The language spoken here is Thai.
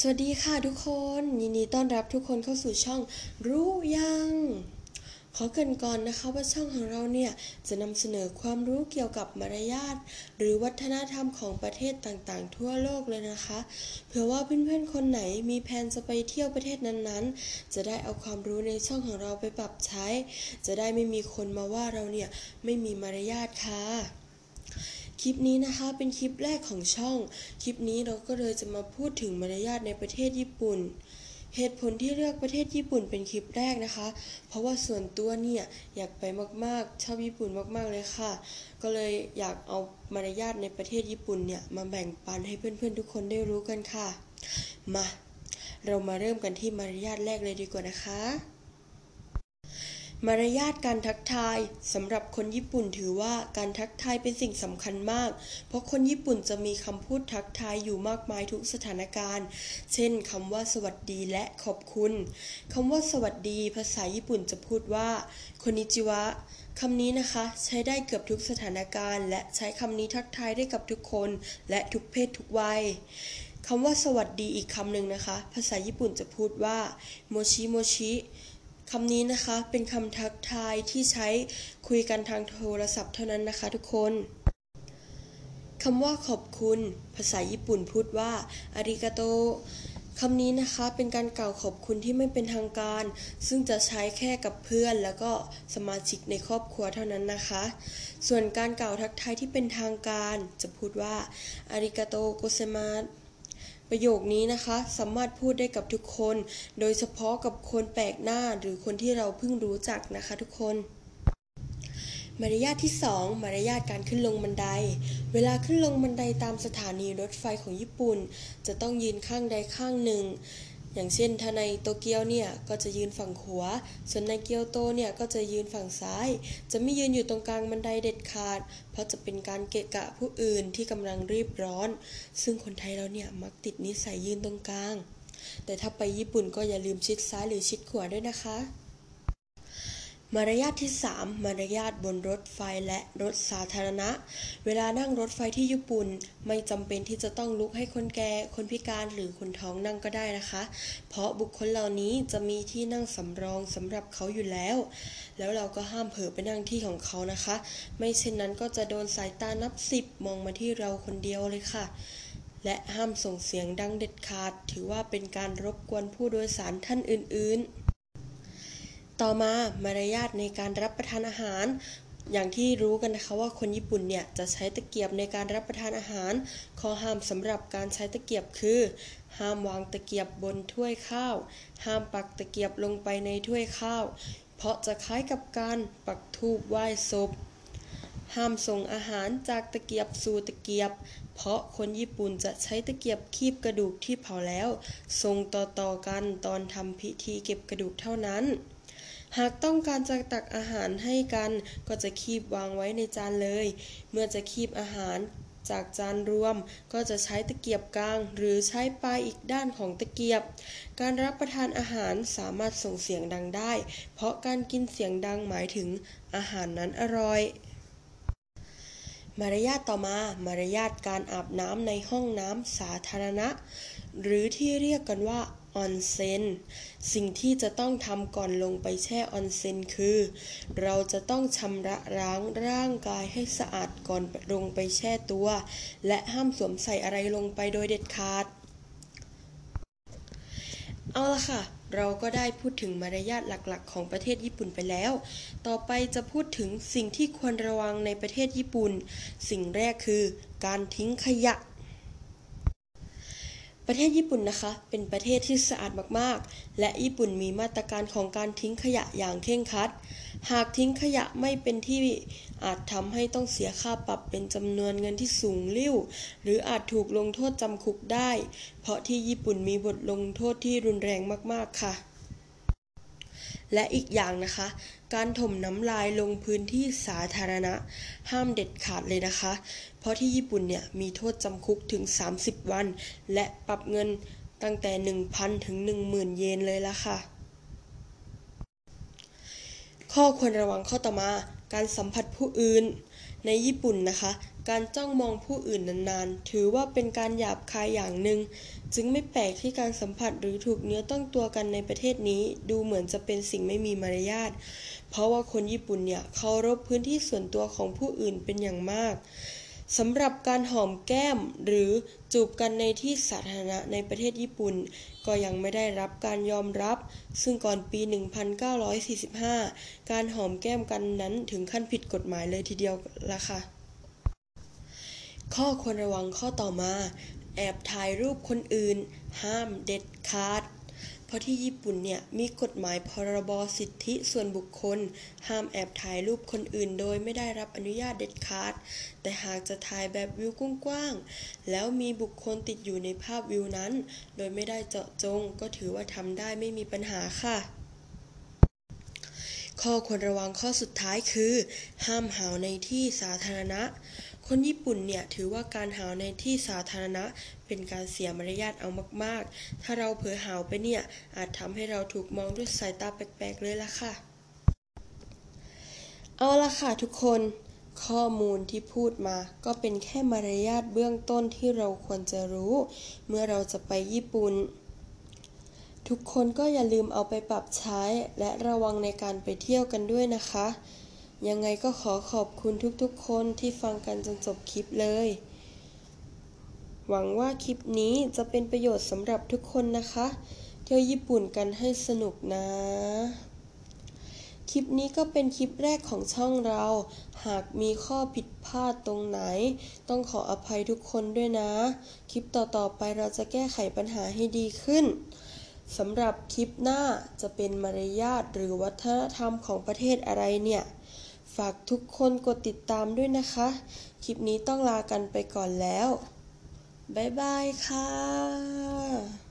สวัสดีค่ะทุกคนยินดีต้อนรับทุกคนเข้าสู่ช่องรู้ยังขอเกรินก่อนนะคะว่าช่องของเราเนี่ยจะนำเสนอความรู้เกี่ยวกับมารยาทหรือวัฒนธรรมของประเทศต่างๆ ทั่วโลกเลยนะคะ เผื่อว่าเพื่อนๆคนไหนมีแผนจะไปเที่ยวประเทศนั้นๆ จะได้เอาความรู้ในช่องของเราไปปรับใช้ จะได้ไม่มีคนมาว่าเราเนี่ยไม่มีมารยาทค่ะ ลิปนี้นะคะเป็นคลิปแรกของช่อง คลิปนี้เราก็เลยจะมาพูดถึงมารยาทในประเทศญี่ปุ่น เหตุผลที่เลือกประเทศญี่ปุ่นเป็นคลิปแรกนะคะ เพราะว่าส่วนตัวเนี่ยอยากไปมากๆชอบญี่ปุ่นมากๆเลยค่ะ ก็เลยอยากเอามารยาทในประเทศญี่ปุ่นเนี่ยมาแบ่งปันให้เพื่อนๆทุกคนได้รู้กันค่ะ มา เรามาเริ่มกันที่มารยาทแรกเลยดีกว่านะคะ มารยาทการทักทายสำหรับคนญี่ปุ่นถือว่าการทักทายเป็นสิ่งสำคัญมาก เพราะคนญี่ปุ่นจะมีคำพูดทักทายอยู่มากมายทุกสถานการณ์ เช่นคำว่าสวัสดีและขอบคุณคำว่าสวัสดีภาษาญี่ปุ่นจะพูดว่าคนิจิวะคำนี้นะคะ ใช้ได้เกือบทุกสถานการณ์ และใช้คำนี้ทักทายได้กับทุกคน และทุกเพศทุกวัยคำว่าสวัสดีอีกคำหนึ่งนะคะ ภาษาญี่ปุ่นจะพูดว่าโมชิโมชิ คำนี้นะคะเป็นคำทักทายที่ใช้คุยกันทางโทรศัพท์เท่านั้นนะคะทุกคนคำว่าขอบคุณ ภาษาญี่ปุ่นพูดว่าอาริกาโตคำนี้นะคะเป็นการกล่าวขอบคุณที่ไม่เป็นทางการ ซึ่งจะใช้แค่กับเพื่อน แล้วก็สมาชิกในครอบครัวเท่านั้นนะคะ ส่วนการกล่าวทักทายที่เป็นทางการ จะพูดว่าอาริกาโตโกเซมา ประโยคนี้นะคะสามารถพูดได้กับทุกคน โดยเฉพาะกับคนแปลกหน้าหรือคนที่เราเพิ่งรู้จักนะคะทุกคนมารยาทที่ 2 มารยาทการขึ้นลงบันได เวลาขึ้นลงบันไดตามสถานีรถไฟของญี่ปุ่น จะต้องยืนข้างใดข้างหนึ่ง อย่างเช่นถ้าในโตเกียวเนี่ยก็จะยืนฝั่งขวา ส่วนในเกียวโตเนี่ยก็จะยืนฝั่งซ้าย จะไม่ยืนอยู่ตรงกลางบันไดเด็ดขาด เพราะจะเป็นการเกะกะผู้อื่นที่กำลังรีบร้อน ซึ่งคนไทยเราเนี่ยมักติดนิสัยยืนตรงกลาง แต่ถ้าไปญี่ปุ่นก็อย่าลืมชิดซ้ายหรือชิดขวาด้วยนะคะ มารยาทที่ 3 มารยาทบนรถไฟและรถสาธารณะ เวลานั่งรถไฟที่ญี่ปุ่น ไม่จำเป็นที่จะต้องลุกให้คนแก่ คนพิการหรือคนท้องนั่งก็ได้นะคะ เพราะบุคคลเหล่านี้จะมีที่นั่งสำรองสำหรับเขาอยู่แล้ว แล้วเราก็ห้ามเผลอไปนั่งที่ของเขานะคะ ไม่เช่นนั้นก็จะโดนสายตานับสิบมองมาที่เราคนเดียวเลยค่ะและห้ามส่งเสียงดังเด็ดขาด ถือว่าเป็นการรบกวนผู้โดยสารท่านอื่น ๆ ต่อมามารยาทในการรับประทานอาหาร อย่างที่รู้กันนะคะว่าคนญี่ปุ่นเนี่ยจะใช้ตะเกียบในการรับประทานอาหาร ข้อห้ามสำหรับการใช้ตะเกียบคือ ห้ามวางตะเกียบบนถ้วยข้าว ห้ามปักตะเกียบลงไปในถ้วยข้าว เพราะจะคล้ายกับการปักธูปไหว้ศพห้ามส่งอาหารจากตะเกียบสู่ตะเกียบ เพราะคนญี่ปุ่นจะใช้ตะเกียบคีบกระดูกที่เผาแล้ว ส่งต่อๆกันตอนทำพิธีเก็บกระดูกเท่านั้น หากต้องการจะตักอาหารให้กัน ก็จะคีบวางไว้ในจานเลย เมื่อจะคีบอาหารจากจานรวมก็จะใช้ตะเกียบกลาง หรือใช้ปลายอีกด้านของตะเกียบ การรับประทานอาหารสามารถส่งเสียงดังได้ เพราะการกินเสียงดังหมายถึงอาหารนั้นอร่อย มารยาทต่อมา มารยาทการอาบน้ำในห้องน้ำสาธารณะ หรือที่เรียกกันว่า ออนเซนสิ่งที่จะต้องทำก่อนลงไปแช่ออนเซนคือ เราจะต้องชำระล้างร่างกายให้สะอาดก่อนลงไปแช่ตัว และห้ามสวมใส่อะไรลงไปโดยเด็ดขาด เอาละค่ะ เราก็ได้พูดถึงมารยาทหลักๆ ของประเทศญี่ปุ่นไปแล้ว ต่อไปจะพูดถึงสิ่งที่ควรระวังในประเทศญี่ปุ่น สิ่งแรกคือ การทิ้งขยะ ประเทศญี่ปุ่นนะคะ เป็นประเทศที่สะอาดมากๆ และญี่ปุ่นมีมาตรการของการทิ้งขยะอย่างเคร่งครัด หากทิ้งขยะไม่เป็นที่อาจทำให้ต้องเสียค่าปรับเป็นจำนวนเงินที่สูงลิ่ว หรืออาจถูกลงโทษจำคุกได้ เพราะที่ญี่ปุ่นมีบทลงโทษที่รุนแรงมากๆค่ะ และอีกอย่างนะคะ การถมน้ำลายลงพื้นที่สาธารณะ ห้ามเด็ดขาดเลยนะคะ เพราะที่ญี่ปุ่นเนี่ยมีโทษจำคุกถึง 30 วัน และปรับเงินตั้งแต่ 1,000 ถึง 10,000 เยนเลยละค่ะ ข้อควรระวังข้อต่อมา การสัมผัสผู้อื่น ในญี่ปุ่นนะคะ การจ้องมองผู้อื่นนานๆ ถือว่าเป็นการหยาบคายอย่างหนึ่ง จึงไม่แปลกที่การสัมผัสหรือถูกเนื้อต้องตัวกันในประเทศนี้ ดูเหมือนจะเป็นสิ่งไม่มีมารยาท เพราะว่าคนญี่ปุ่นเนี่ยเคารพพื้นที่ส่วนตัวของผู้อื่นเป็นอย่างมากสำหรับการหอมแก้มหรือจูบกันในที่สาธารณะในประเทศญี่ปุ่น ก็ยังไม่ได้รับการยอมรับ ซึ่งก่อนปี 1945 การหอมแก้มกันนั้นถึงขั้นผิดกฎหมายเลยทีเดียวละค่ะ ข้อควรระวังข้อต่อมา แอบถ่ายรูปคนอื่น ห้ามเด็ดขาด เพราะที่ญี่ปุ่นเนี่ยมีกฎหมายพรบสิทธิส่วนบุคคล ห้ามแอบถ่ายรูปคนอื่น โดยไม่ได้รับอนุญาตเด็ดขาด แต่หากจะถ่ายแบบวิวกว้างๆแล้วมีบุคคลติดอยู่ในภาพวิวนั้น โดยไม่ได้เจาะจง ก็ถือว่าทำได้ไม่มีปัญหาค่ะข้อควรระวังข้อสุดท้ายคือ ห้ามเห่าในที่สาธารณะ คนญี่ปุ่นเนี่ยถือว่าการหาวในที่สาธารณะเป็นการเสียมารยาทเอามาก ๆ ถ้าเราเผลอหาวไปเนี่ยอาจทำให้เราถูกมองด้วยสายตาแปลก ๆ เลยล่ะค่ะ เอาละค่ะทุกคนข้อมูลที่พูดมาก็เป็นแค่มารยาทเบื้องต้นที่เราควรจะรู้ เมื่อเราจะไปญี่ปุ่น ทุกคนก็อย่าลืมเอาไปปรับใช้และระวังในการไปเที่ยวกันด้วยนะคะ ยังไงก็ขอขอบคุณทุกๆ คนที่ฟังกันจนจบคลิปเลย หวังว่าคลิปนี้จะเป็นประโยชน์สำหรับทุกคนนะคะ เที่ยวญี่ปุ่นกันให้สนุกนะ คลิปนี้ก็เป็นคลิปแรกของช่องเรา หากมีข้อผิดพลาดตรงไหน ต้องขออภัยทุกคนด้วยนะ คลิปต่อๆไปเราจะแก้ไขปัญหาให้ดีขึ้นสำหรับคลิปหน้าจะเป็นมารยาทหรือวัฒนธรรมของประเทศอะไรเนี่ย ฝากทุกคนกดติดตามด้วยนะคะ คลิปนี้ต้องลากันไปก่อนแล้ว บ๊ายบายค่ะ